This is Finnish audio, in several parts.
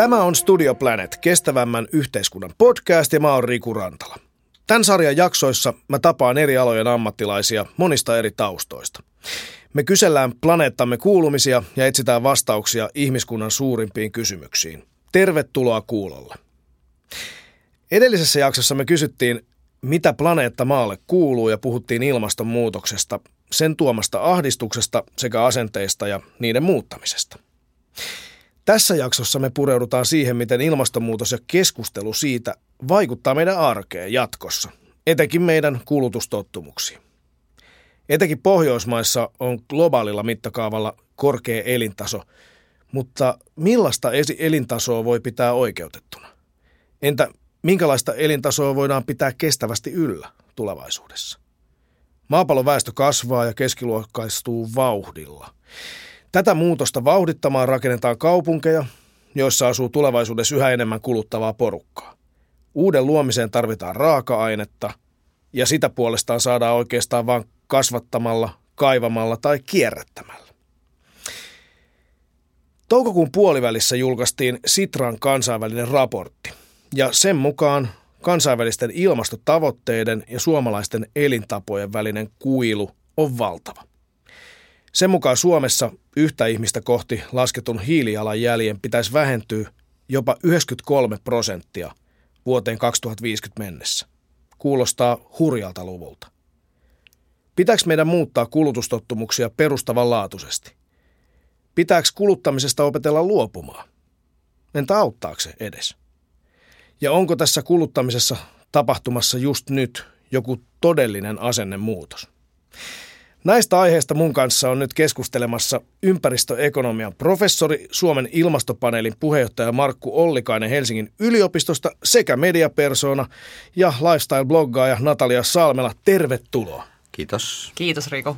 Tämä on Studio Planet, kestävämmän yhteiskunnan podcast ja mä oon Riku Rantala. Tämän sarjan jaksoissa mä tapaan eri alojen ammattilaisia monista eri taustoista. Me kysellään planeettamme kuulumisia ja etsitään vastauksia ihmiskunnan suurimpiin kysymyksiin. Tervetuloa kuulolle. Edellisessä jaksossa me kysyttiin, mitä planeetta maalle kuuluu ja puhuttiin ilmastonmuutoksesta, sen tuomasta ahdistuksesta sekä asenteista ja niiden muuttamisesta. Tässä jaksossa me pureudutaan siihen, miten ilmastonmuutos ja keskustelu siitä vaikuttaa meidän arkeen jatkossa, etenkin meidän kulutustottumuksiin. Etenkin Pohjoismaissa on globaalilla mittakaavalla korkea elintaso, mutta millaista elintasoa voi pitää oikeutettuna? Entä minkälaista elintasoa voidaan pitää kestävästi yllä tulevaisuudessa? Maapallon väestö kasvaa ja keskiluokkaistuu vauhdilla. Tätä muutosta vauhdittamaan rakennetaan kaupunkeja, joissa asuu tulevaisuudessa yhä enemmän kuluttavaa porukkaa. Uuden luomiseen tarvitaan raaka-ainetta, ja sitä puolestaan saadaan oikeastaan vain kasvattamalla, kaivamalla tai kierrättämällä. Toukokuun puolivälissä julkaistiin Sitran kansainvälinen raportti, ja sen mukaan kansainvälisten ilmastotavoitteiden ja suomalaisten elintapojen välinen kuilu on valtava. Sen mukaan Suomessa yhtä ihmistä kohti lasketun hiilijalanjäljen pitäisi vähentyä jopa 93 prosenttia vuoteen 2050 mennessä. Kuulostaa hurjalta luvulta. Pitääkö meidän muuttaa kulutustottumuksia perustavanlaatuisesti? Pitääkö kuluttamisesta opetella luopumaan? Entä auttaako se edes? Ja onko tässä kuluttamisessa tapahtumassa just nyt joku todellinen asennemuutos? Näistä aiheista mun kanssa on nyt keskustelemassa ympäristöekonomian professori, Suomen ilmastopaneelin puheenjohtaja Markku Ollikainen Helsingin yliopistosta sekä mediapersona ja lifestyle-bloggaaja Natalia Salmela. Tervetuloa. Kiitos. Kiitos Riko.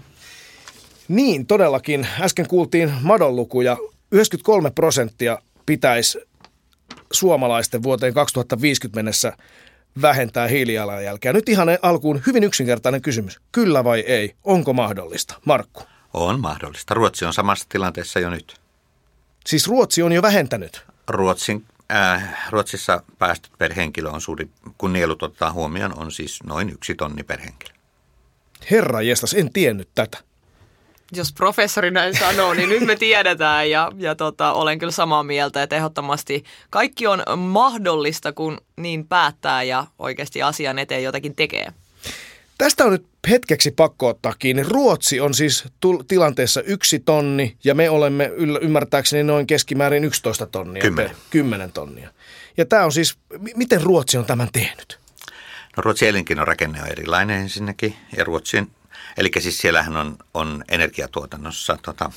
Niin, todellakin. Äsken kuultiin madonlukuja. 93 prosenttia pitäisi suomalaisten vuoteen 2050 mennessä vähentää hiilijalanjälkeä. Nyt ihan alkuun hyvin yksinkertainen kysymys. Kyllä vai ei? Onko mahdollista? Markku. On mahdollista. Ruotsi on samassa tilanteessa jo nyt. Siis Ruotsi on jo vähentänyt? Ruotsin, äh, Ruotsissa päästöt per henkilö on suuri, kun nielut ottaa huomioon, on siis noin yksi tonni per henkilö. Herra jestas, en tiennyt tätä jos professori näin sanoo, niin nyt me tiedetään ja, ja tota, olen kyllä samaa mieltä, että ehdottomasti kaikki on mahdollista, kun niin päättää ja oikeasti asian eteen jotakin tekee. Tästä on nyt hetkeksi pakko ottaa kiinni. Ruotsi on siis tul- tilanteessa yksi tonni ja me olemme yl- ymmärtääkseni noin keskimäärin 11 tonnia. Kymmenen. Kymmenen tonnia. Ja tämä on siis, m- miten Ruotsi on tämän tehnyt? No Ruotsin elinkeinorakenne on erilainen ensinnäkin ja Ruotsin Eli siis siellähän on, on energiatuotannossa tota,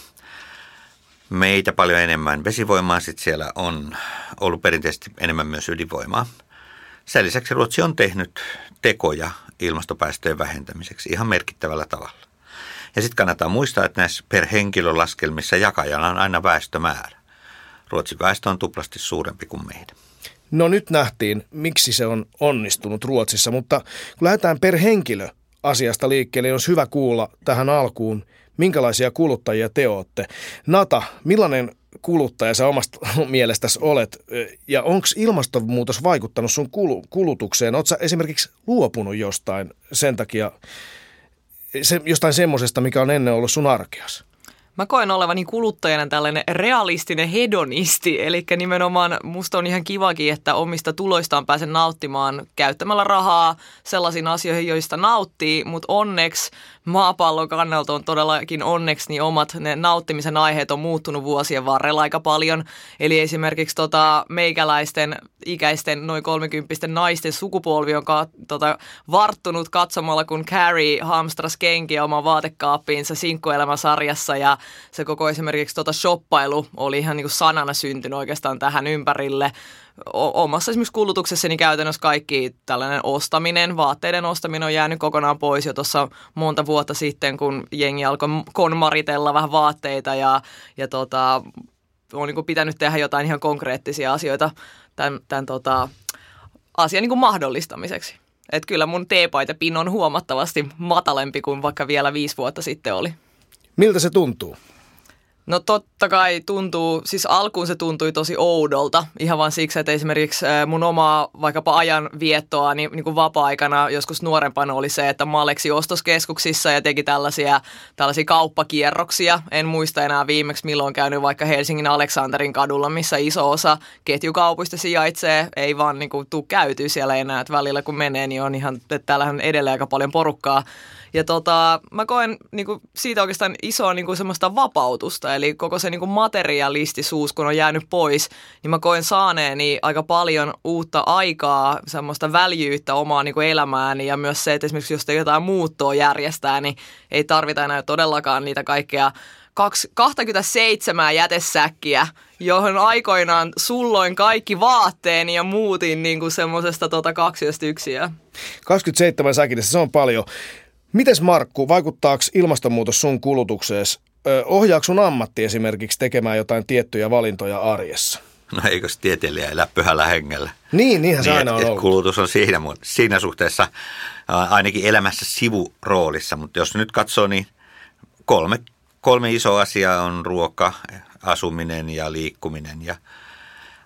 meitä paljon enemmän vesivoimaa, sitten siellä on ollut perinteisesti enemmän myös ydinvoimaa. Sen lisäksi Ruotsi on tehnyt tekoja ilmastopäästöjen vähentämiseksi ihan merkittävällä tavalla. Ja sitten kannattaa muistaa, että näissä per henkilölaskelmissa jakajana on aina väestömäärä. Ruotsin väestö on tuplasti suurempi kuin meidän. No nyt nähtiin, miksi se on onnistunut Ruotsissa, mutta kun lähdetään per henkilö asiasta liikkeelle, niin olisi hyvä kuulla tähän alkuun, minkälaisia kuluttajia te olette. Nata, millainen kuluttaja sä omasta mielestäsi olet ja onko ilmastonmuutos vaikuttanut sun kulutukseen? Oletko esimerkiksi luopunut jostain sen takia, se, jostain semmoisesta, mikä on ennen ollut sun arkeas? Mä koen olevani kuluttajana tällainen realistinen hedonisti, eli nimenomaan musta on ihan kivakin, että omista tuloistaan pääsen nauttimaan käyttämällä rahaa sellaisiin asioihin, joista nauttii, mutta onneksi maapallon kannalta on todellakin onneksi niin omat ne nauttimisen aiheet on muuttunut vuosien varrella aika paljon. Eli esimerkiksi tota, meikäläisten ikäisten noin 30 naisten sukupolvi on ka, tota, varttunut katsomalla, kun Carrie hamstras kenkiä oman vaatekaappiinsa sinkkuelämäsarjassa ja se koko esimerkiksi tota shoppailu oli ihan niin kuin sanana syntynyt oikeastaan tähän ympärille omassa esimerkiksi kulutuksessani käytännössä kaikki tällainen ostaminen, vaatteiden ostaminen on jäänyt kokonaan pois jo tuossa monta vuotta sitten, kun jengi alkoi konmaritella vähän vaatteita ja, ja tota, on niin pitänyt tehdä jotain ihan konkreettisia asioita tämän, tämän tota, asian niin mahdollistamiseksi. Että kyllä mun teepaitapin on huomattavasti matalempi kuin vaikka vielä viisi vuotta sitten oli. Miltä se tuntuu? No totta kai tuntuu, siis alkuun se tuntui tosi oudolta, ihan vaan siksi, että esimerkiksi mun omaa vaikkapa ajanviettoa niin, niin kuin vapaa-aikana joskus nuorempana oli se, että mä aleksi ostoskeskuksissa ja teki tällaisia, tällaisia kauppakierroksia. En muista enää viimeksi milloin käynyt vaikka Helsingin Aleksanterin kadulla, missä iso osa ketjukaupuista sijaitsee. Ei vaan niin kuin, tuu käytyä siellä enää, että välillä kun menee, niin on ihan, että täällähän edelleen aika paljon porukkaa ja tota, mä koen niin kuin, siitä oikeastaan isoa niin kuin, semmoista vapautusta, eli koko se niin kuin, materialistisuus, kun on jäänyt pois, niin mä koen saaneeni aika paljon uutta aikaa, semmoista väljyyttä omaa niin kuin, elämääni ja myös se, että esimerkiksi jos jotain muuttoa järjestää, niin ei tarvita enää todellakaan niitä kaikkea 27 jätesäkkiä, johon aikoinaan sulloin kaikki vaatteeni ja muutin niin kuin semmoisesta tota yksiä. 27 säkillistä, se on paljon. Mites Markku, vaikuttaako ilmastonmuutos sun kulutukseen? Ohjaako sun ammatti esimerkiksi tekemään jotain tiettyjä valintoja arjessa? No eikös tieteilijä elää pyhällä hengellä? Niin, niinhän se niin, aina on et, ollut. Kulutus on siinä, siinä suhteessa ainakin elämässä sivuroolissa, mutta jos nyt katsoo, niin kolme, kolme isoa asiaa on ruoka, asuminen ja liikkuminen. Ja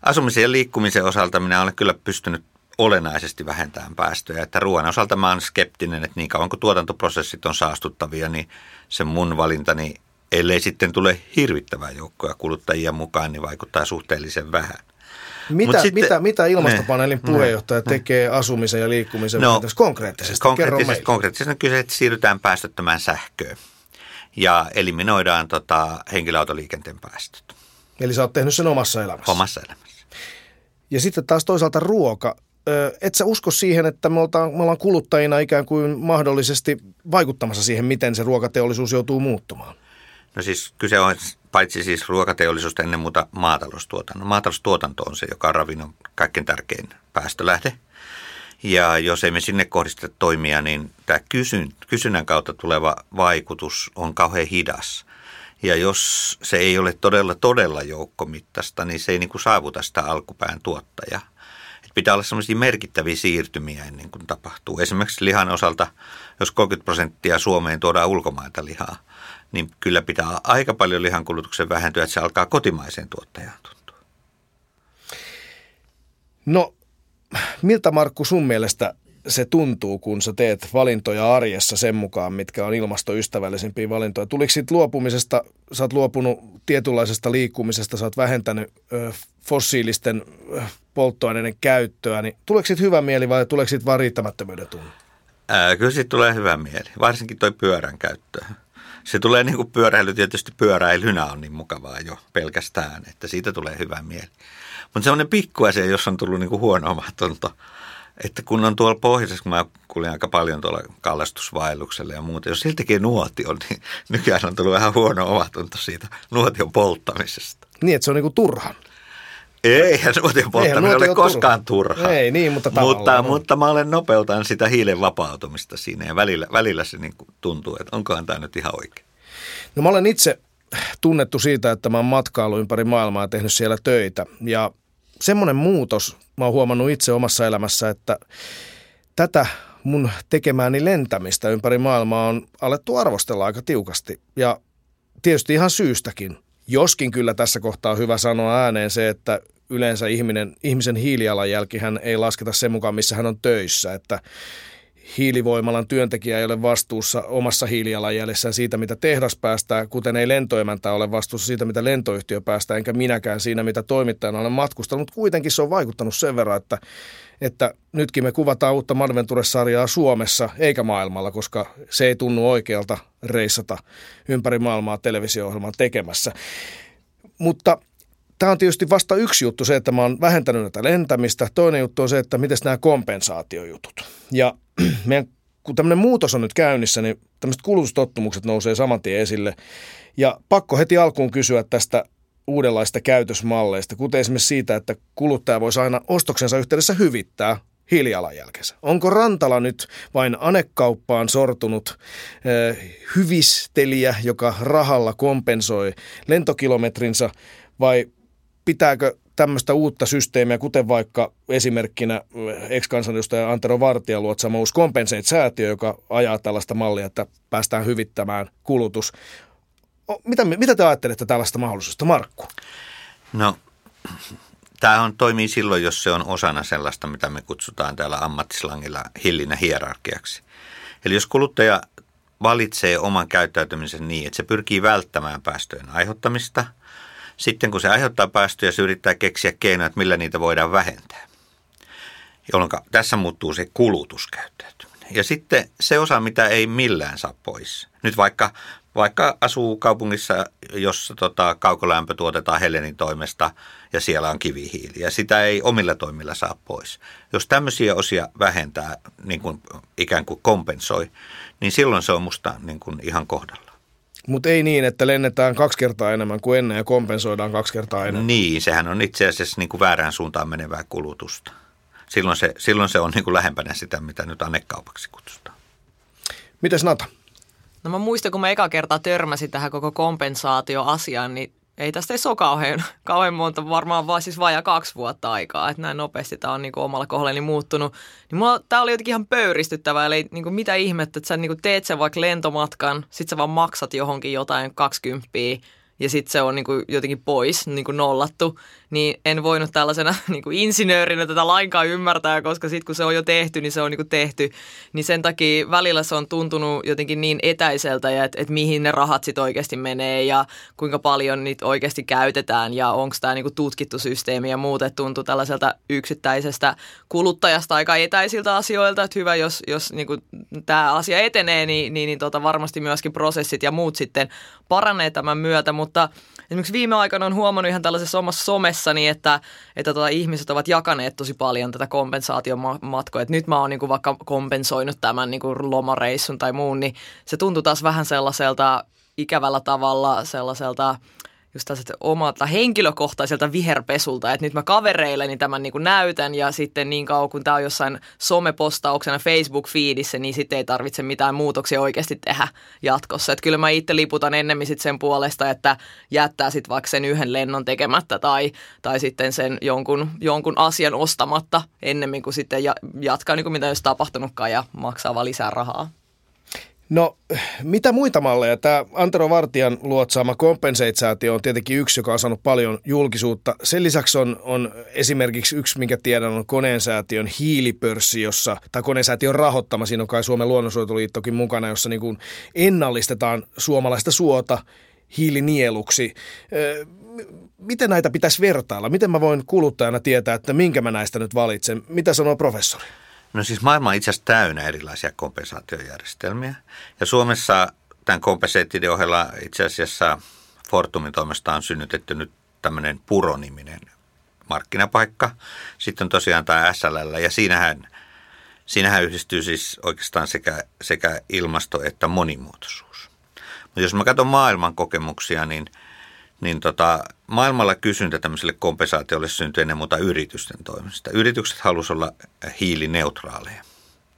asumisen ja liikkumisen osalta minä olen kyllä pystynyt olennaisesti vähentämään päästöjä. Että ruoan osalta mä olen skeptinen, että niin kauan kuin tuotantoprosessit on saastuttavia, niin se mun valintani, ellei sitten tule hirvittävää joukkoja kuluttajia mukaan, niin vaikuttaa suhteellisen vähän. Mitä, sitten, mitä, mitä ilmastopaneelin ne, puheenjohtaja ne, ne. asumisen ja liikkumisen no, konkreettisesti? Konkreettisesti, konkreettisesti on kyse, että siirrytään päästöttömään sähköön ja eliminoidaan tota, henkilöautoliikenteen päästöt. Eli sä oot tehnyt sen omassa elämässä? Omassa elämässä. Ja sitten taas toisaalta ruoka et sä usko siihen, että me ollaan, me ollaan kuluttajina ikään kuin mahdollisesti vaikuttamassa siihen, miten se ruokateollisuus joutuu muuttumaan? No siis kyse on paitsi siis ruokateollisuusta ennen muuta maataloustuotanto. Maataloustuotanto on se, joka on ravinnon kaikkein tärkein päästölähde. Ja jos emme sinne kohdista toimia, niin tämä kysyn, kysynnän kautta tuleva vaikutus on kauhean hidas. Ja jos se ei ole todella, todella joukkomittaista, niin se ei niin kuin saavuta sitä alkupään tuottajaa pitää olla semmoisia merkittäviä siirtymiä ennen kuin tapahtuu. Esimerkiksi lihan osalta, jos 30 prosenttia Suomeen tuodaan ulkomailta lihaa, niin kyllä pitää aika paljon lihankulutuksen vähentyä, että se alkaa kotimaiseen tuottajaan tuntua. No, miltä Markku sun mielestä se tuntuu, kun sä teet valintoja arjessa sen mukaan, mitkä on ilmastoystävällisimpiä valintoja. Tuliko siitä luopumisesta, sä oot luopunut tietynlaisesta liikkumisesta, sä oot vähentänyt ö, fossiilisten ö, polttoaineiden käyttöä, niin tuleeko siitä hyvä mieli vai tuleeko siitä vaan riittämättömyyden tunne? Ää, kyllä siitä tulee hyvä mieli, varsinkin toi pyörän käyttö. Se tulee niin kuin pyöräily, tietysti pyöräilynä on niin mukavaa jo pelkästään, että siitä tulee hyvä mieli. Mutta semmoinen pikkuasia, jos on tullut niin kuin huono omatunto, että kun on tuolla pohjoisessa, kun mä kuulin aika paljon tuolla kallastusvaelluksella ja muuta, jos siltäkin nuotio, niin nykyään on tullut vähän huono omatunto siitä nuotion polttamisesta. Niin, että se on niinku turhan. Eihän nuotion polttaminen ole koskaan turha. turha. Ei, niin, mutta mutta, mutta mä olen nopeutan sitä hiilen vapautumista siinä ja välillä, välillä se niin tuntuu, että onkohan tämä nyt ihan oikein. No mä olen itse tunnettu siitä, että mä oon matkailu ympäri maailmaa ja tehnyt siellä töitä. Ja semmoinen muutos, mä oon huomannut itse omassa elämässä, että tätä mun tekemääni lentämistä ympäri maailmaa on alettu arvostella aika tiukasti. Ja tietysti ihan syystäkin. Joskin kyllä tässä kohtaa on hyvä sanoa ääneen se, että yleensä ihminen, ihmisen hiilijalanjälki hän ei lasketa sen mukaan, missä hän on töissä. Että hiilivoimalan työntekijä ei ole vastuussa omassa hiilijalanjäljessään siitä, mitä tehdas päästää, kuten ei lentoemäntä ole vastuussa siitä, mitä lentoyhtiö päästää, enkä minäkään siinä, mitä toimittajana olen matkustanut. Mutta kuitenkin se on vaikuttanut sen verran, että, että nytkin me kuvataan uutta Madventure-sarjaa Suomessa eikä maailmalla, koska se ei tunnu oikealta reissata ympäri maailmaa televisio-ohjelmaa tekemässä. Mutta Tämä on tietysti vasta yksi juttu se, että mä oon vähentänyt näitä lentämistä. Toinen juttu on se, että miten nämä kompensaatiojutut. Ja meidän, kun tämmöinen muutos on nyt käynnissä, niin tämmöiset kulutustottumukset nousee saman tien esille. Ja pakko heti alkuun kysyä tästä uudenlaista käytösmalleista, kuten esimerkiksi siitä, että kuluttaja voisi aina ostoksensa yhteydessä hyvittää hiilijalanjälkensä. Onko Rantala nyt vain anekauppaan sortunut eh, hyvistelijä, joka rahalla kompensoi lentokilometrinsä, vai pitääkö tämmöistä uutta systeemiä, kuten vaikka esimerkkinä ex-kansanedustaja Antero Vartija luotsama uusi Compensate-säätiö, joka ajaa tällaista mallia, että päästään hyvittämään kulutus. mitä, mitä te ajattelette tällaista mahdollisuudesta, Markku? No, tämä on, toimii silloin, jos se on osana sellaista, mitä me kutsutaan täällä ammattislangilla hillinä hierarkiaksi. Eli jos kuluttaja valitsee oman käyttäytymisen niin, että se pyrkii välttämään päästöjen aiheuttamista. Sitten kun se aiheuttaa päästöjä, se yrittää keksiä keinoja, että millä niitä voidaan vähentää. Jolloin tässä muuttuu se kulutuskäyttäytyminen. Ja sitten se osa, mitä ei millään saa pois. Nyt vaikka, vaikka asuu kaupungissa, jossa tota, kaukolämpö tuotetaan Helenin toimesta ja siellä on kivihiili. Ja sitä ei omilla toimilla saa pois. Jos tämmöisiä osia vähentää, niin kuin ikään kuin kompensoi, niin silloin se on musta niin kuin ihan kohdalla. Mutta ei niin, että lennetään kaksi kertaa enemmän kuin ennen ja kompensoidaan kaksi kertaa enemmän. Niin, sehän on itse asiassa niin kuin väärään suuntaan menevää kulutusta. Silloin se, silloin se on niin kuin lähempänä sitä, mitä nyt annekaupaksi kutsutaan. Mites Nata? No mä muistan, kun mä eka kertaa törmäsin tähän koko kompensaatioasiaan, niin ei tästä ei ole kauhean, kauhean monta, varmaan vaan siis vajaa kaksi vuotta aikaa, että näin nopeasti tämä on niin kuin omalla kohdallani muuttunut. Niin mulla tämä oli jotenkin ihan pöyristyttävää, eli kuin mitä ihmettä, että sä kuin teet sen vaikka lentomatkan, sit sä vaan maksat johonkin jotain 20 ja sitten se on niin kuin jotenkin pois, niin kuin nollattu, niin en voinut tällaisena niin kuin insinöörinä tätä lainkaan ymmärtää, koska sitten kun se on jo tehty, niin se on niin kuin tehty. Niin sen takia välillä se on tuntunut jotenkin niin etäiseltä, ja että et mihin ne rahat sitten oikeasti menee ja kuinka paljon niitä oikeasti käytetään ja onko tämä niin tutkittu systeemi ja muut, että tuntuu tällaiselta yksittäisestä kuluttajasta aika etäisiltä asioilta, että hyvä, jos, jos niin tämä asia etenee, niin, niin, niin tota varmasti myöskin prosessit ja muut sitten paranee tämän myötä, mutta esimerkiksi viime aikoina on huomannut ihan tällaisessa omassa somessani, että, että tota, ihmiset ovat jakaneet tosi paljon tätä kompensaatiomatkoa. Että nyt mä oon niin kuin vaikka kompensoinut tämän niin kuin lomareissun tai muun, niin se tuntuu taas vähän sellaiselta ikävällä tavalla sellaiselta just tällaiset omalta henkilökohtaiselta viherpesulta, että nyt mä kavereilleni tämän niin kuin näytän ja sitten niin kauan kun tämä on jossain somepostauksena Facebook-feedissä, niin sitten ei tarvitse mitään muutoksia oikeasti tehdä jatkossa. Että kyllä mä itse liputan ennemmin sit sen puolesta, että jättää sitten vaikka sen yhden lennon tekemättä tai, tai sitten sen jonkun, jonkun asian ostamatta ennemmin kuin sitten jatkaa niin kuin mitä ei olisi tapahtunutkaan ja maksaa vaan lisää rahaa. No, mitä muita malleja? Tämä Antero Vartian luotsaama Compensate-säätiö on tietenkin yksi, joka on saanut paljon julkisuutta. Sen lisäksi on, on esimerkiksi yksi, minkä tiedän, on Koneensäätiön hiilipörssi, jossa, tai Koneensäätiön rahoittama, siinä on kai Suomen luonnonsuojeluliittokin mukana, jossa niin kuin ennallistetaan suomalaista suota hiilinieluksi. Miten näitä pitäisi vertailla? Miten mä voin kuluttajana tietää, että minkä mä näistä nyt valitsen? Mitä sanoo professori? No siis maailma on itse asiassa täynnä erilaisia kompensaatiojärjestelmiä. Ja Suomessa tämän kompensaatioiden ohella itse asiassa Fortumin toimesta on synnytetty nyt tämmöinen Puro-niminen markkinapaikka. Sitten on tosiaan tämä SLL ja siinähän, siinähän yhdistyy siis oikeastaan sekä, sekä ilmasto että monimuotoisuus. Mutta jos mä katson maailman kokemuksia, niin – niin tota, maailmalla kysyntä tämmöiselle kompensaatiolle syntyi ennen muuta yritysten toimesta. Yritykset halusivat olla hiilineutraaleja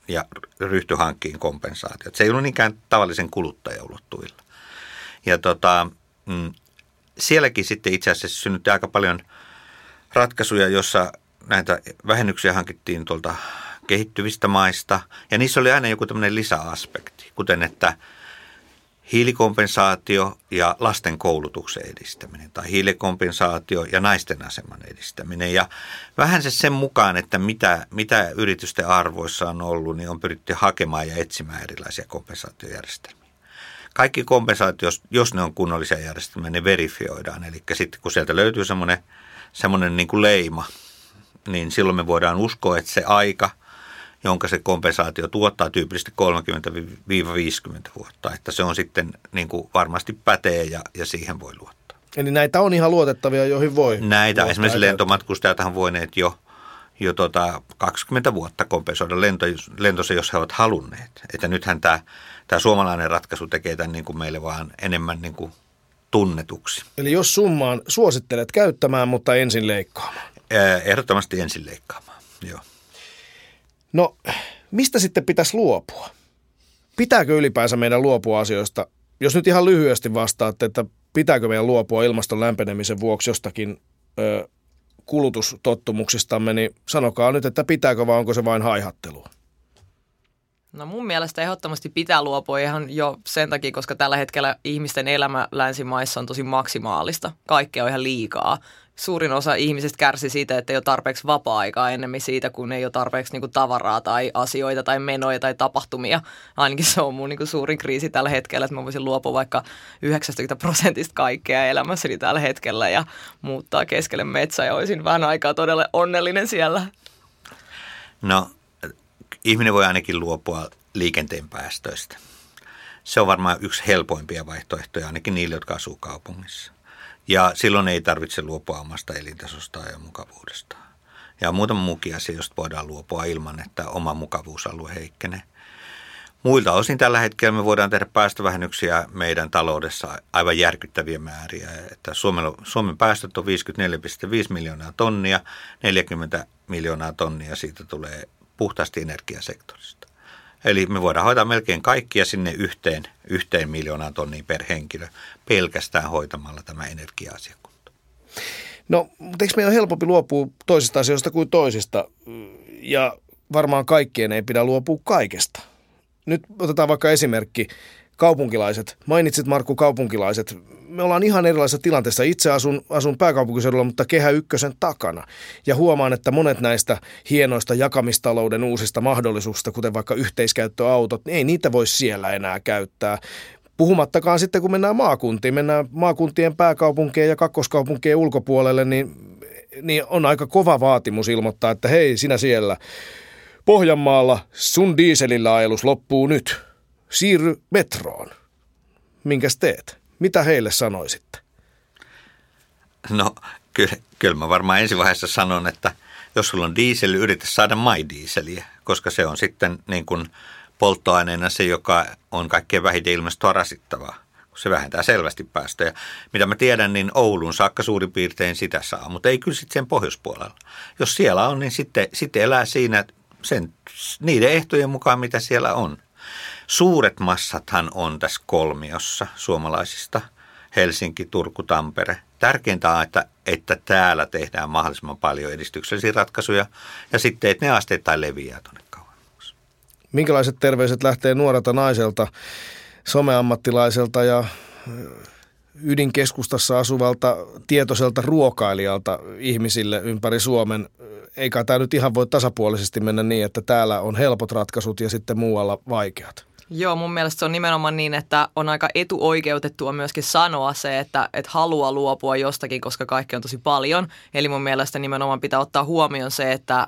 ja ryhtyi hankkiin kompensaatiot. Se ei ollut niinkään tavallisen kuluttajan ulottuvilla. Ja tota, mm, sielläkin sitten itse asiassa synnytti aika paljon ratkaisuja, jossa näitä vähennyksiä hankittiin tuolta kehittyvistä maista. Ja niissä oli aina joku tämmöinen lisäaspekti, kuten että – hiilikompensaatio ja lasten koulutuksen edistäminen tai hiilikompensaatio ja naisten aseman edistäminen. Ja vähän se sen mukaan, että mitä, mitä yritysten arvoissa on ollut, niin on pyritty hakemaan ja etsimään erilaisia kompensaatiojärjestelmiä. Kaikki kompensaatiot, jos ne on kunnollisia järjestelmiä, ne verifioidaan. Eli sitten kun sieltä löytyy semmoinen, semmoinen niin kuin leima, niin silloin me voidaan uskoa, että se aika – jonka se kompensaatio tuottaa tyypillisesti 30-50 vuotta. Että se on sitten niin kuin varmasti pätee ja, ja siihen voi luottaa. Eli näitä on ihan luotettavia, joihin voi Näitä esimerkiksi lentomatkustajat ovat voineet jo, jo tota 20 vuotta kompensoida lento, lentonsa, jos he ovat halunneet. Että nythän tämä, tämä suomalainen ratkaisu tekee tämän niin kuin meille vaan enemmän niin kuin tunnetuksi. Eli jos summaan suosittelet käyttämään, mutta ensin leikkaamaan. Ehdottomasti ensin leikkaamaan, joo. No, mistä sitten pitäisi luopua? Pitääkö ylipäänsä meidän luopua asioista? Jos nyt ihan lyhyesti vastaatte, että pitääkö meidän luopua ilmaston lämpenemisen vuoksi jostakin ö, kulutustottumuksistamme, niin sanokaa nyt, että pitääkö vai onko se vain haihattelua? No mun mielestä ehdottomasti pitää luopua ihan jo sen takia, koska tällä hetkellä ihmisten elämä länsimaissa on tosi maksimaalista. Kaikkea on ihan liikaa. Suurin osa ihmisistä kärsi siitä, että ei ole tarpeeksi vapaa-aikaa ennemmin siitä, kun ei ole tarpeeksi niin kuin, tavaraa tai asioita tai menoja tai tapahtumia. Ainakin se on mun niin kuin, suurin kriisi tällä hetkellä, että mä voisin luopua vaikka 90 prosentista kaikkea elämässäni tällä hetkellä ja muuttaa keskelle metsää ja olisin vähän aikaa todella onnellinen siellä. No ihminen voi ainakin luopua liikenteen päästöistä. Se on varmaan yksi helpoimpia vaihtoehtoja ainakin niille, jotka asuu kaupungissa. Ja silloin ei tarvitse luopua omasta elintasosta ja mukavuudesta. Ja muutama muukin asia, josta voidaan luopua ilman, että oma mukavuusalue heikkenee. Muilta osin tällä hetkellä me voidaan tehdä päästövähennyksiä meidän taloudessa aivan järkyttäviä määriä. Että Suomen, Suomen päästöt on 54,5 miljoonaa tonnia, 40 miljoonaa tonnia siitä tulee puhtaasti energiasektorista. Eli me voidaan hoitaa melkein kaikkia sinne yhteen, yhteen miljoonaan tonniin per henkilö pelkästään hoitamalla tämä energia-asiakunta. No, mutta eikö meidän ole helpompi luopua toisista asioista kuin toisista? Ja varmaan kaikkien ei pidä luopua kaikesta. Nyt otetaan vaikka esimerkki kaupunkilaiset. Mainitsit Markku kaupunkilaiset me ollaan ihan erilaisessa tilanteessa. Itse asun, asun pääkaupunkiseudulla, mutta kehä ykkösen takana. Ja huomaan, että monet näistä hienoista jakamistalouden uusista mahdollisuuksista, kuten vaikka yhteiskäyttöautot, niin ei niitä voi siellä enää käyttää. Puhumattakaan sitten, kun mennään maakuntiin, mennään maakuntien pääkaupunkien ja kakkoskaupunkien ulkopuolelle, niin, niin on aika kova vaatimus ilmoittaa, että hei, sinä siellä Pohjanmaalla sun dieselillä ajelus loppuu nyt. Siirry metroon. Minkäs teet? Mitä heille sanoisitte? No kyllä, kyllä mä varmaan ensi vaiheessa sanon, että jos sulla on diesel, yritä saada my-dieseliä, koska se on sitten niin kuin polttoaineena se, joka on kaikkein vähiten ilmastoa rasittavaa. Se vähentää selvästi päästöjä. Mitä mä tiedän, niin Oulun saakka suurin piirtein sitä saa, mutta ei kyllä sitten sen pohjoispuolella. Jos siellä on, niin sitten, sitten elää siinä sen, niiden ehtojen mukaan, mitä siellä on. Suuret massathan on tässä kolmiossa suomalaisista. Helsinki, Turku, Tampere. Tärkeintä on, että, että täällä tehdään mahdollisimman paljon edistyksellisiä ratkaisuja ja sitten, että ne asteittain leviää tuonne kauemmaksi. Minkälaiset terveiset lähtee nuorelta naiselta, someammattilaiselta ja ydinkeskustassa asuvalta tietoiselta ruokailijalta ihmisille ympäri Suomen? Eikä tämä nyt ihan voi tasapuolisesti mennä niin, että täällä on helpot ratkaisut ja sitten muualla vaikeat. Joo, mun mielestä se on nimenomaan niin, että on aika etuoikeutettua myöskin sanoa se, että, että haluaa luopua jostakin, koska kaikki on tosi paljon. Eli mun mielestä nimenomaan pitää ottaa huomioon se, että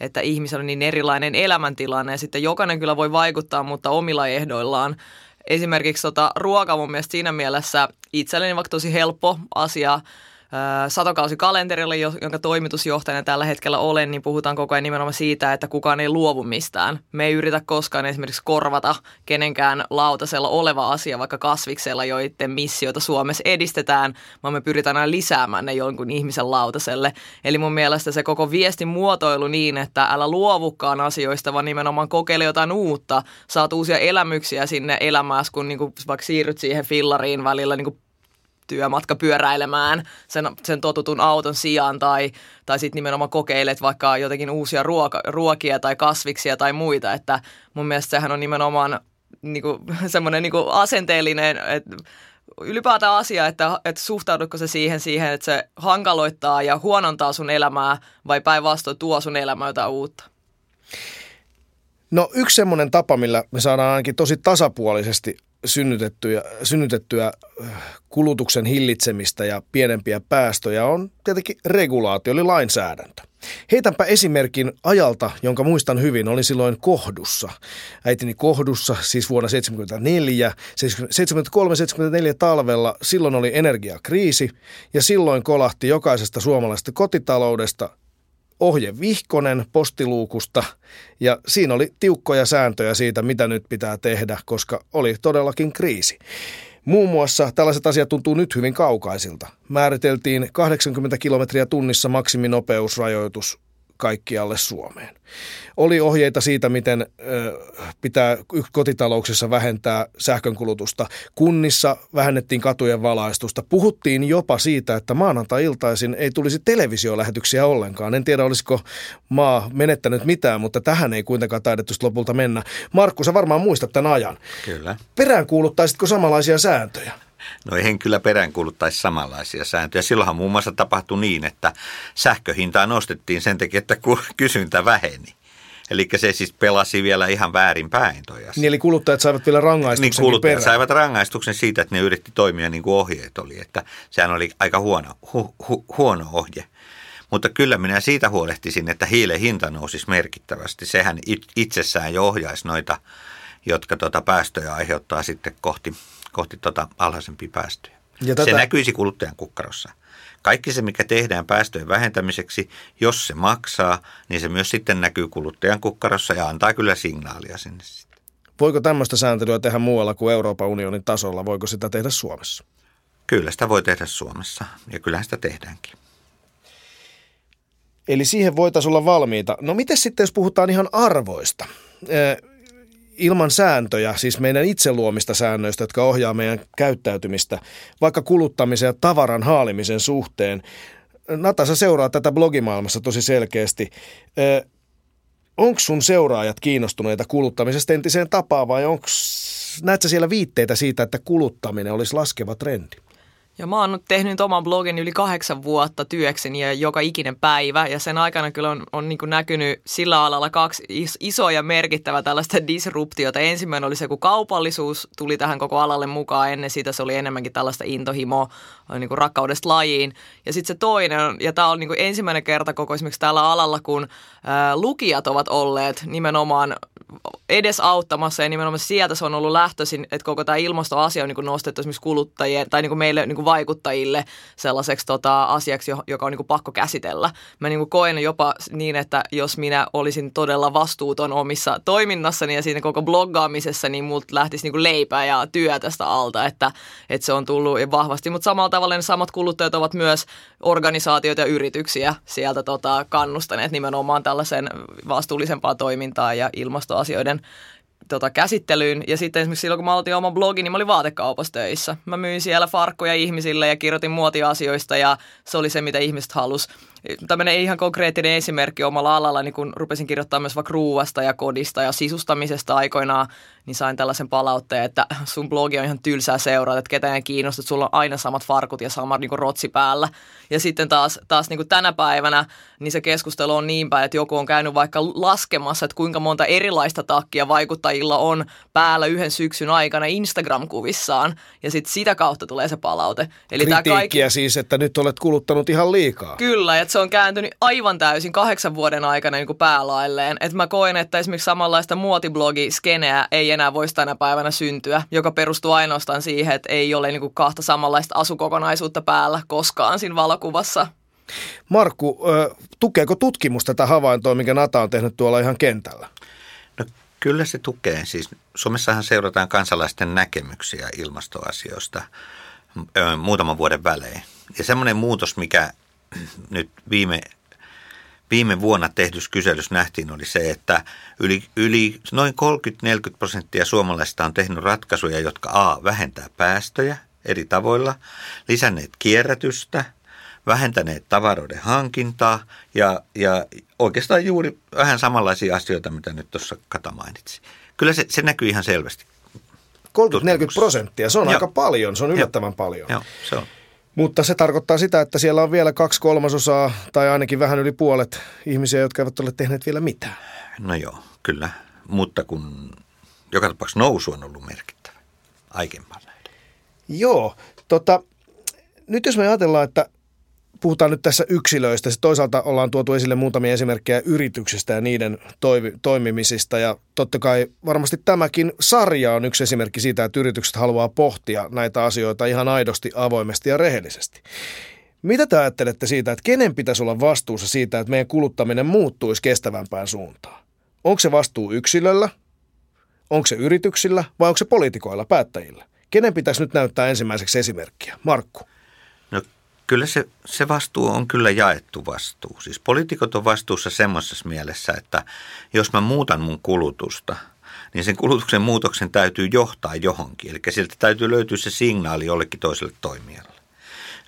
että ihmisellä on niin erilainen elämäntilanne ja sitten jokainen kyllä voi vaikuttaa, mutta omilla ehdoillaan. Esimerkiksi tota, ruoka mun mielestä siinä mielessä itselleni vaikka tosi helppo asia – satokausikalenterilla, jonka toimitusjohtajana tällä hetkellä olen, niin puhutaan koko ajan nimenomaan siitä, että kukaan ei luovu mistään. Me ei yritä koskaan esimerkiksi korvata kenenkään lautasella oleva asia, vaikka kasviksella, joiden missioita Suomessa edistetään, vaan me pyritään aina lisäämään ne jonkun ihmisen lautaselle. Eli mun mielestä se koko viestin muotoilu niin, että älä luovukkaan asioista, vaan nimenomaan kokeile jotain uutta, saat uusia elämyksiä sinne elämääsi, kun niin kuin vaikka siirryt siihen fillariin välillä niin kuin työmatka pyöräilemään sen, sen totutun auton sijaan tai, tai sitten nimenomaan kokeilet vaikka jotenkin uusia ruoka, ruokia tai kasviksia tai muita, että mun mielestä sehän on nimenomaan niinku, semmoinen niinku asenteellinen, että ylipäätään asia, että, että suhtaudutko se siihen, siihen, että se hankaloittaa ja huonontaa sun elämää vai päinvastoin tuo sun elämää jotain uutta? No yksi semmoinen tapa, millä me saadaan ainakin tosi tasapuolisesti synnytettyä, synnytettyä äh, kulutuksen hillitsemistä ja pienempiä päästöjä on tietenkin regulaatio, eli lainsäädäntö. Heitänpä esimerkin ajalta, jonka muistan hyvin, olin silloin Kohdussa. Äitini Kohdussa, siis vuonna 1974, 73-74 talvella, silloin oli energiakriisi ja silloin kolahti jokaisesta suomalaisesta kotitaloudesta ohje vihkonen postiluukusta ja siinä oli tiukkoja sääntöjä siitä, mitä nyt pitää tehdä, koska oli todellakin kriisi. Muun muassa tällaiset asiat tuntuu nyt hyvin kaukaisilta. Määriteltiin 80 kilometriä tunnissa maksiminopeusrajoitus kaikkialle Suomeen. Oli ohjeita siitä, miten pitää kotitalouksissa vähentää sähkönkulutusta. Kunnissa vähennettiin katujen valaistusta. Puhuttiin jopa siitä, että maanantai-iltaisin ei tulisi televisiolähetyksiä ollenkaan. En tiedä, olisiko maa menettänyt mitään, mutta tähän ei kuitenkaan taidettu lopulta mennä. Markku, sä varmaan muistat tämän ajan. Kyllä. Peräänkuuluttaisitko samanlaisia sääntöjä? No en kyllä peräänkuuluttaisi samanlaisia sääntöjä. Silloinhan muun muassa tapahtui niin, että sähköhintaa nostettiin sen takia, että kysyntä väheni. Eli se siis pelasi vielä ihan väärin päin toi asia. Niin, eli kuluttajat saivat vielä rangaistuksen Niin kuluttajat perään. saivat rangaistuksen siitä, että ne yritti toimia niin kuin ohjeet oli. Että sehän oli aika huono, hu, hu, huono ohje. Mutta kyllä minä siitä huolehtisin, että hiilen hinta nousisi merkittävästi. Sehän itsessään jo ohjaisi noita, jotka tuota päästöjä aiheuttaa sitten kohti kohti tuota alhaisempia päästöjä. Ja tätä... Se näkyisi kuluttajan kukkarossa. Kaikki se, mikä tehdään päästöjen vähentämiseksi, jos se maksaa, niin se myös sitten näkyy kuluttajan kukkarossa ja antaa kyllä signaalia sinne sitten. Voiko tämmöistä sääntelyä tehdä muualla kuin Euroopan unionin tasolla? Voiko sitä tehdä Suomessa? Kyllä sitä voi tehdä Suomessa ja kyllähän sitä tehdäänkin. Eli siihen voitaisiin olla valmiita. No miten sitten, jos puhutaan ihan arvoista? Ilman sääntöjä, siis meidän itse luomista säännöistä, jotka ohjaa meidän käyttäytymistä, vaikka kuluttamisen ja tavaran haalimisen suhteen. Nata, sä seuraa tätä blogimaailmassa tosi selkeästi. Onko sun seuraajat kiinnostuneita kuluttamisesta entiseen tapaan vai onko, näetkö siellä viitteitä siitä, että kuluttaminen olisi laskeva trendi? Ja mä oon tehnyt oman blogin yli kahdeksan vuotta työkseni ja joka ikinen päivä. Ja sen aikana kyllä on, on niin näkynyt sillä alalla kaksi isoa ja merkittävää tällaista disruptiota. Ensimmäinen oli se, kun kaupallisuus tuli tähän koko alalle mukaan. Ennen sitä se oli enemmänkin tällaista intohimoa niin rakkaudesta lajiin. Ja sitten se toinen, ja tämä on niin ensimmäinen kerta koko esimerkiksi tällä alalla, kun ää, lukijat ovat olleet nimenomaan edes auttamassa ja nimenomaan sieltä se on ollut lähtöisin, että koko tämä ilmastoasia on niin nostettu esimerkiksi kuluttajien tai niin meille niin vaikuttajille sellaiseksi tota, asiaksi, joka on niin pakko käsitellä. Mä niin koen jopa niin, että jos minä olisin todella vastuuton omissa toiminnassani ja siinä koko bloggaamisessa, niin multa lähtisi niin leipää ja työ tästä alta, että, että se on tullut vahvasti. Mutta samalla tavalla ne samat kuluttajat ovat myös organisaatioita ja yrityksiä sieltä tota, kannustaneet nimenomaan tällaisen vastuullisempaa toimintaa ja ilmastoasioiden tota, käsittelyyn. Ja sitten esimerkiksi silloin, kun mä aloitin oman blogin, niin mä olin vaatekaupassa töissä. Mä myin siellä farkkuja ihmisille ja kirjoitin muotiasioista ja se oli se, mitä ihmiset halus. Tämmöinen ihan konkreettinen esimerkki omalla alalla, niin kun rupesin kirjoittamaan myös vaikka ruuasta ja kodista ja sisustamisesta aikoinaan, niin sain tällaisen palautteen, että sun blogi on ihan tylsää seurata, että ketään ei kiinnosta, että sulla on aina samat farkut ja sama niin rotsi päällä. Ja sitten taas, taas niin kuin tänä päivänä, niin se keskustelu on niin päin, että joku on käynyt vaikka laskemassa, että kuinka monta erilaista takkia vaikuttajilla on päällä yhden syksyn aikana Instagram-kuvissaan. Ja sitten sitä kautta tulee se palaute. Eli Kritiikkiä tämä kaikki... siis, että nyt olet kuluttanut ihan liikaa. Kyllä, että se on kääntynyt aivan täysin kahdeksan vuoden aikana niin kuin päälailleen. Että mä koen, että esimerkiksi samanlaista muotiblogi-skeneä ei enää voisi tänä päivänä syntyä, joka perustuu ainoastaan siihen, että ei ole niin kuin kahta samanlaista asukokonaisuutta päällä koskaan siinä valokuvassa. Markku, tukeeko tutkimus tätä havaintoa, minkä Nata on tehnyt tuolla ihan kentällä? No, kyllä se tukee. Siis Suomessahan seurataan kansalaisten näkemyksiä ilmastoasioista muutaman vuoden välein. Ja semmoinen muutos, mikä nyt viime viime vuonna tehdyssä kyselyssä nähtiin, oli se, että yli, yli noin 30-40 prosenttia suomalaisista on tehnyt ratkaisuja, jotka A. vähentää päästöjä eri tavoilla, lisänneet kierrätystä, vähentäneet tavaroiden hankintaa ja, ja oikeastaan juuri vähän samanlaisia asioita, mitä nyt tuossa Kata mainitsi. Kyllä se, se näkyy ihan selvästi. 30-40 prosenttia, se on Joo. aika paljon, se on yllättävän Joo. paljon. Joo, se on. Mutta se tarkoittaa sitä, että siellä on vielä kaksi kolmasosaa tai ainakin vähän yli puolet ihmisiä, jotka eivät ole tehneet vielä mitään. No joo, kyllä. Mutta kun joka tapauksessa nousu on ollut merkittävä aikempana. Joo, tota, nyt jos me ajatellaan, että puhutaan nyt tässä yksilöistä. Toisaalta ollaan tuotu esille muutamia esimerkkejä yrityksistä ja niiden toivi, toimimisista. Ja totta kai varmasti tämäkin sarja on yksi esimerkki siitä, että yritykset haluaa pohtia näitä asioita ihan aidosti, avoimesti ja rehellisesti. Mitä te ajattelette siitä, että kenen pitäisi olla vastuussa siitä, että meidän kuluttaminen muuttuisi kestävämpään suuntaan? Onko se vastuu yksilöllä? Onko se yrityksillä vai onko se poliitikoilla, päättäjillä? Kenen pitäisi nyt näyttää ensimmäiseksi esimerkkiä? Markku. Kyllä se, se vastuu on kyllä jaettu vastuu. Siis poliitikot on vastuussa semmoisessa mielessä, että jos mä muutan mun kulutusta, niin sen kulutuksen muutoksen täytyy johtaa johonkin. Eli sieltä täytyy löytyä se signaali jollekin toiselle toimijalle.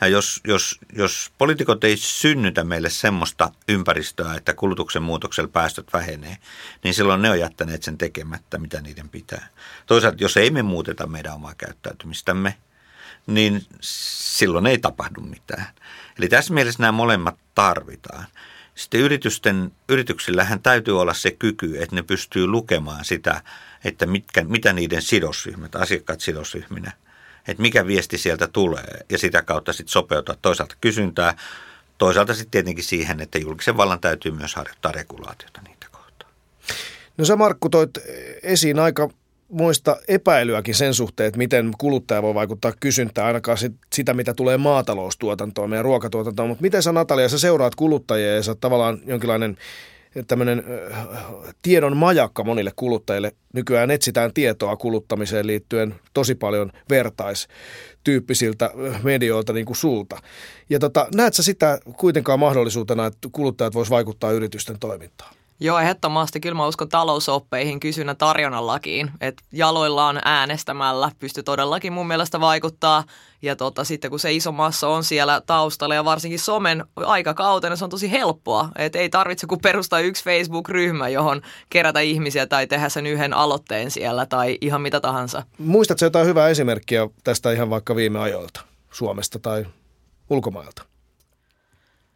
Ja jos, jos, jos poliitikot ei synnytä meille semmoista ympäristöä, että kulutuksen muutoksella päästöt vähenee, niin silloin ne on jättäneet sen tekemättä, mitä niiden pitää. Toisaalta, jos ei me muuteta meidän omaa käyttäytymistämme, niin silloin ei tapahdu mitään. Eli tässä mielessä nämä molemmat tarvitaan. Sitten yritysten, yrityksillähän täytyy olla se kyky, että ne pystyy lukemaan sitä, että mitkä, mitä niiden sidosryhmät, asiakkaat sidosryhminä, että mikä viesti sieltä tulee ja sitä kautta sitten sopeuttaa toisaalta kysyntää, toisaalta sitten tietenkin siihen, että julkisen vallan täytyy myös harjoittaa regulaatiota niitä kohtaan. No sä Markku toit esiin aika muista epäilyäkin sen suhteen, että miten kuluttaja voi vaikuttaa kysyntään, ainakaan sitä, mitä tulee maataloustuotantoon, meidän ruokatuotantoon. Mutta miten sä Natalia, sä seuraat kuluttajia ja sä tavallaan jonkinlainen tämmöinen tiedon majakka monille kuluttajille. Nykyään etsitään tietoa kuluttamiseen liittyen tosi paljon vertaistyyppisiltä medioilta niin kuin sulta. Ja tota, näet sä sitä kuitenkaan mahdollisuutena, että kuluttajat vois vaikuttaa yritysten toimintaan? Joo, ehdottomasti. Kyllä mä uskon talousoppeihin, kysynnän tarjonnan lakiin. Että jaloillaan äänestämällä pystyy todellakin mun mielestä vaikuttaa. Ja tota, sitten kun se iso massa on siellä taustalla ja varsinkin somen aikakautena se on tosi helppoa. Että ei tarvitse kuin perustaa yksi Facebook-ryhmä, johon kerätä ihmisiä tai tehdä sen yhden aloitteen siellä tai ihan mitä tahansa. Muistatko jotain hyvää esimerkkiä tästä ihan vaikka viime ajoilta Suomesta tai ulkomailta?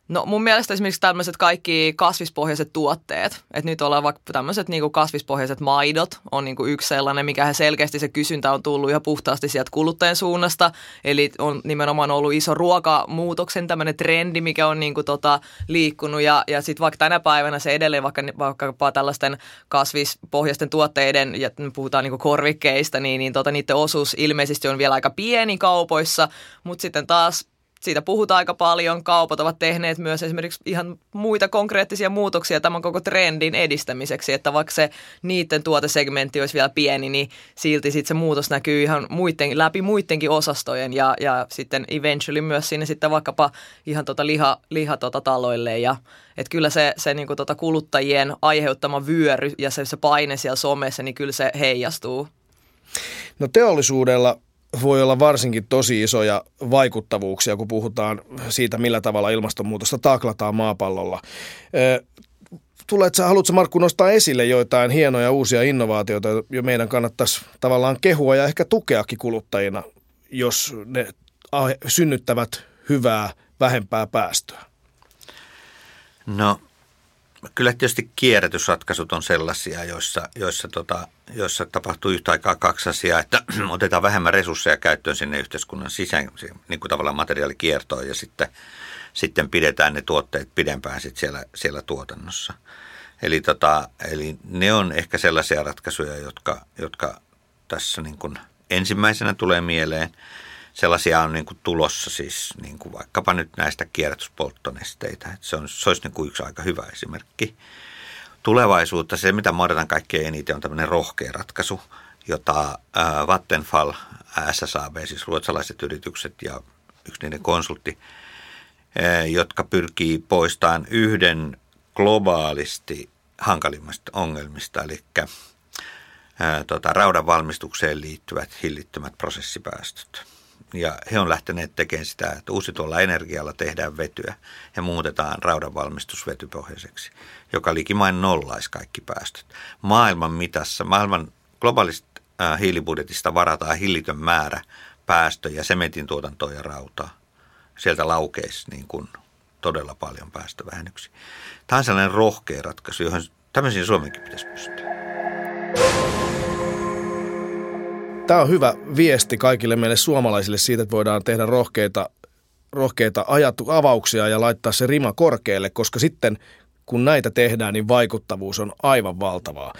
No mun mielestä esimerkiksi tämmöiset kaikki kasvispohjaiset tuotteet, että nyt ollaan vaikka tämmöiset niin kasvispohjaiset maidot on niin kuin yksi sellainen, mikä selkeästi se kysyntä on tullut ihan puhtaasti sieltä kuluttajan suunnasta. Eli on nimenomaan ollut iso ruokamuutoksen tämmöinen trendi, mikä on niin kuin tota, liikkunut ja, ja sitten vaikka tänä päivänä se edelleen vaikka, vaikkapa tällaisten kasvispohjaisten tuotteiden, ja puhutaan niin kuin korvikkeista, niin, niin tota, niiden osuus ilmeisesti on vielä aika pieni kaupoissa, mutta sitten taas siitä puhutaan aika paljon. Kaupat ovat tehneet myös esimerkiksi ihan muita konkreettisia muutoksia tämän koko trendin edistämiseksi, että vaikka se niiden tuotesegmentti olisi vielä pieni, niin silti sitten se muutos näkyy ihan muiden, läpi muidenkin osastojen ja, ja sitten eventually myös sinne sitten vaikkapa ihan tota liha, liha tota taloille ja että kyllä se, se niin tota kuluttajien aiheuttama vyöry ja se, se paine siellä somessa, niin kyllä se heijastuu. No teollisuudella voi olla varsinkin tosi isoja vaikuttavuuksia, kun puhutaan siitä, millä tavalla ilmastonmuutosta taklataan maapallolla. Tulet, haluatko Markku nostaa esille joitain hienoja uusia innovaatioita, jo meidän kannattaisi tavallaan kehua ja ehkä tukeakin kuluttajina, jos ne synnyttävät hyvää, vähempää päästöä? No kyllä tietysti kierrätysratkaisut on sellaisia, joissa, joissa, tota, joissa tapahtuu yhtä aikaa kaksi asiaa, että otetaan vähemmän resursseja käyttöön sinne yhteiskunnan sisään, niin kuin tavallaan materiaalikiertoon ja sitten, sitten pidetään ne tuotteet pidempään sit siellä, siellä tuotannossa. Eli, tota, eli ne on ehkä sellaisia ratkaisuja, jotka, jotka tässä niin kuin ensimmäisenä tulee mieleen – sellaisia on niin kuin tulossa siis niin kuin vaikkapa nyt näistä kierrätyspolttonesteitä. Että se, on, se olisi niin kuin yksi aika hyvä esimerkki. Tulevaisuutta, se mitä mä kaikkein eniten on tämmöinen rohkea ratkaisu, jota äh, Vattenfall, SSAB, siis ruotsalaiset yritykset ja yksi niiden konsultti, äh, jotka pyrkii poistamaan yhden globaalisti hankalimmasta ongelmista, eli äh, tota, raudan valmistukseen liittyvät hillittömät prosessipäästöt ja he on lähteneet tekemään sitä, että uusituolla energialla tehdään vetyä ja muutetaan raudan valmistus vetypohjaiseksi, joka likimain nollaisi kaikki päästöt. Maailman mitassa, maailman globaalista äh, hiilibudjetista varataan hillitön määrä päästöjä, sementin tuotantoa ja rautaa. Sieltä laukeisi niin kuin todella paljon päästövähennyksiä. Tämä on sellainen rohkea ratkaisu, johon tämmöisiin Suomenkin pitäisi pystyä. Tämä on hyvä viesti kaikille meille suomalaisille siitä, että voidaan tehdä rohkeita, rohkeita ajatu, avauksia ja laittaa se rima korkealle, koska sitten kun näitä tehdään, niin vaikuttavuus on aivan valtavaa.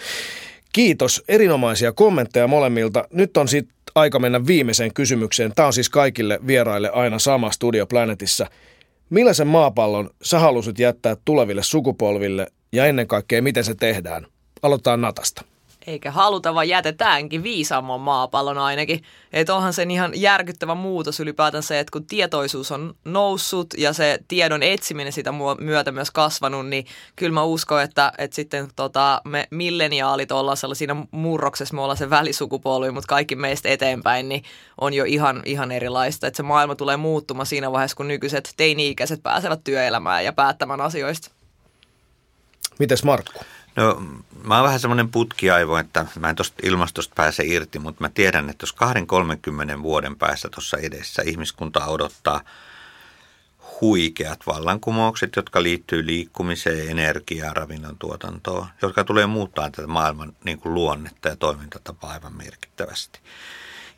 Kiitos, erinomaisia kommentteja molemmilta. Nyt on sitten aika mennä viimeiseen kysymykseen. Tämä on siis kaikille vieraille aina sama Studio Planetissa. Millaisen maapallon sä halusit jättää tuleville sukupolville ja ennen kaikkea miten se tehdään? Aloitetaan Natasta. Eikä haluta, vaan jätetäänkin viisaamman maapallon ainakin. Että onhan sen ihan järkyttävä muutos ylipäätään se, että kun tietoisuus on noussut ja se tiedon etsiminen sitä myötä myös kasvanut, niin kyllä mä uskon, että, että sitten tota, me milleniaalit ollaan sellaisina murroksessa, me ollaan se välisukupolvi, mutta kaikki meistä eteenpäin niin on jo ihan, ihan erilaista. Että se maailma tulee muuttumaan siinä vaiheessa, kun nykyiset teini-ikäiset pääsevät työelämään ja päättämään asioista. Mites Markku? No mä oon vähän semmoinen putkiaivo, että mä en tuosta ilmastosta pääse irti, mutta mä tiedän, että jos 20-30 vuoden päässä tuossa edessä ihmiskunta odottaa huikeat vallankumoukset, jotka liittyy liikkumiseen, energiaan, ravinnon tuotantoon, jotka tulee muuttaa tätä maailman niin kuin luonnetta ja toimintatapaa aivan merkittävästi.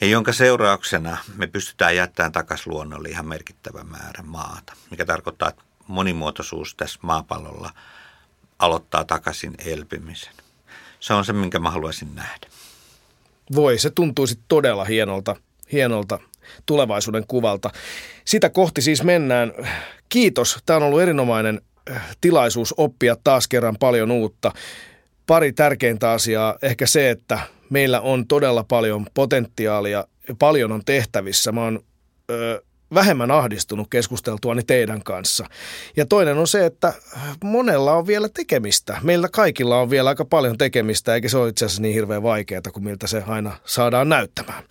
Ja jonka seurauksena me pystytään jättämään takaisin luonnolle ihan merkittävä määrä maata, mikä tarkoittaa, että monimuotoisuus tässä maapallolla – aloittaa takaisin elpymisen. Se on se, minkä mä haluaisin nähdä. Voi, se tuntuisi todella hienolta, hienolta tulevaisuuden kuvalta. Sitä kohti siis mennään. Kiitos. Tämä on ollut erinomainen äh, tilaisuus oppia taas kerran paljon uutta. Pari tärkeintä asiaa. Ehkä se, että meillä on todella paljon potentiaalia, paljon on tehtävissä. Mä oon ö, vähemmän ahdistunut keskusteltuani teidän kanssa. Ja toinen on se, että monella on vielä tekemistä. Meillä kaikilla on vielä aika paljon tekemistä, eikä se ole itse asiassa niin hirveän vaikeaa kuin miltä se aina saadaan näyttämään.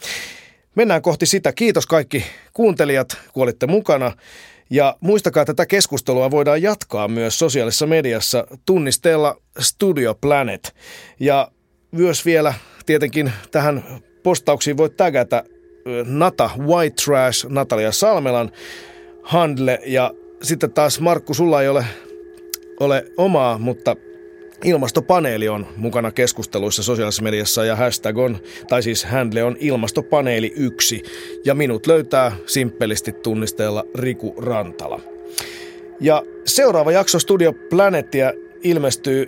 Mennään kohti sitä. Kiitos kaikki kuuntelijat, kun olitte mukana. Ja muistakaa, että tätä keskustelua voidaan jatkaa myös sosiaalisessa mediassa tunnisteella Studio Planet. Ja myös vielä tietenkin tähän postauksiin voit tägätä Nata White Trash, Natalia Salmelan handle ja sitten taas Markku, sulla ei ole, ole omaa, mutta Ilmastopaneeli on mukana keskusteluissa sosiaalisessa mediassa ja hashtag on, tai siis handle on ilmastopaneeli 1 ja minut löytää simppelisti tunnisteella Riku Rantala. Ja seuraava jakso Studio Planetia ilmestyy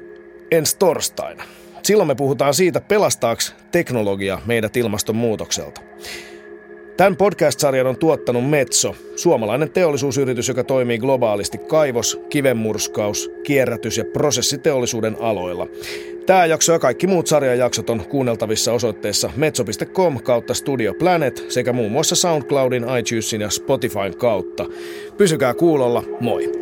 ensi torstaina. Silloin me puhutaan siitä, pelastaako teknologia meidät ilmastonmuutokselta. Tämän podcast-sarjan on tuottanut Metso, suomalainen teollisuusyritys, joka toimii globaalisti kaivos, kivenmurskaus, kierrätys ja prosessiteollisuuden aloilla. Tämä jakso ja kaikki muut sarjan jaksot on kuunneltavissa osoitteessa metso.com kautta Studio Planet sekä muun muassa SoundCloudin, iTunesin ja Spotifyn kautta. Pysykää kuulolla, moi!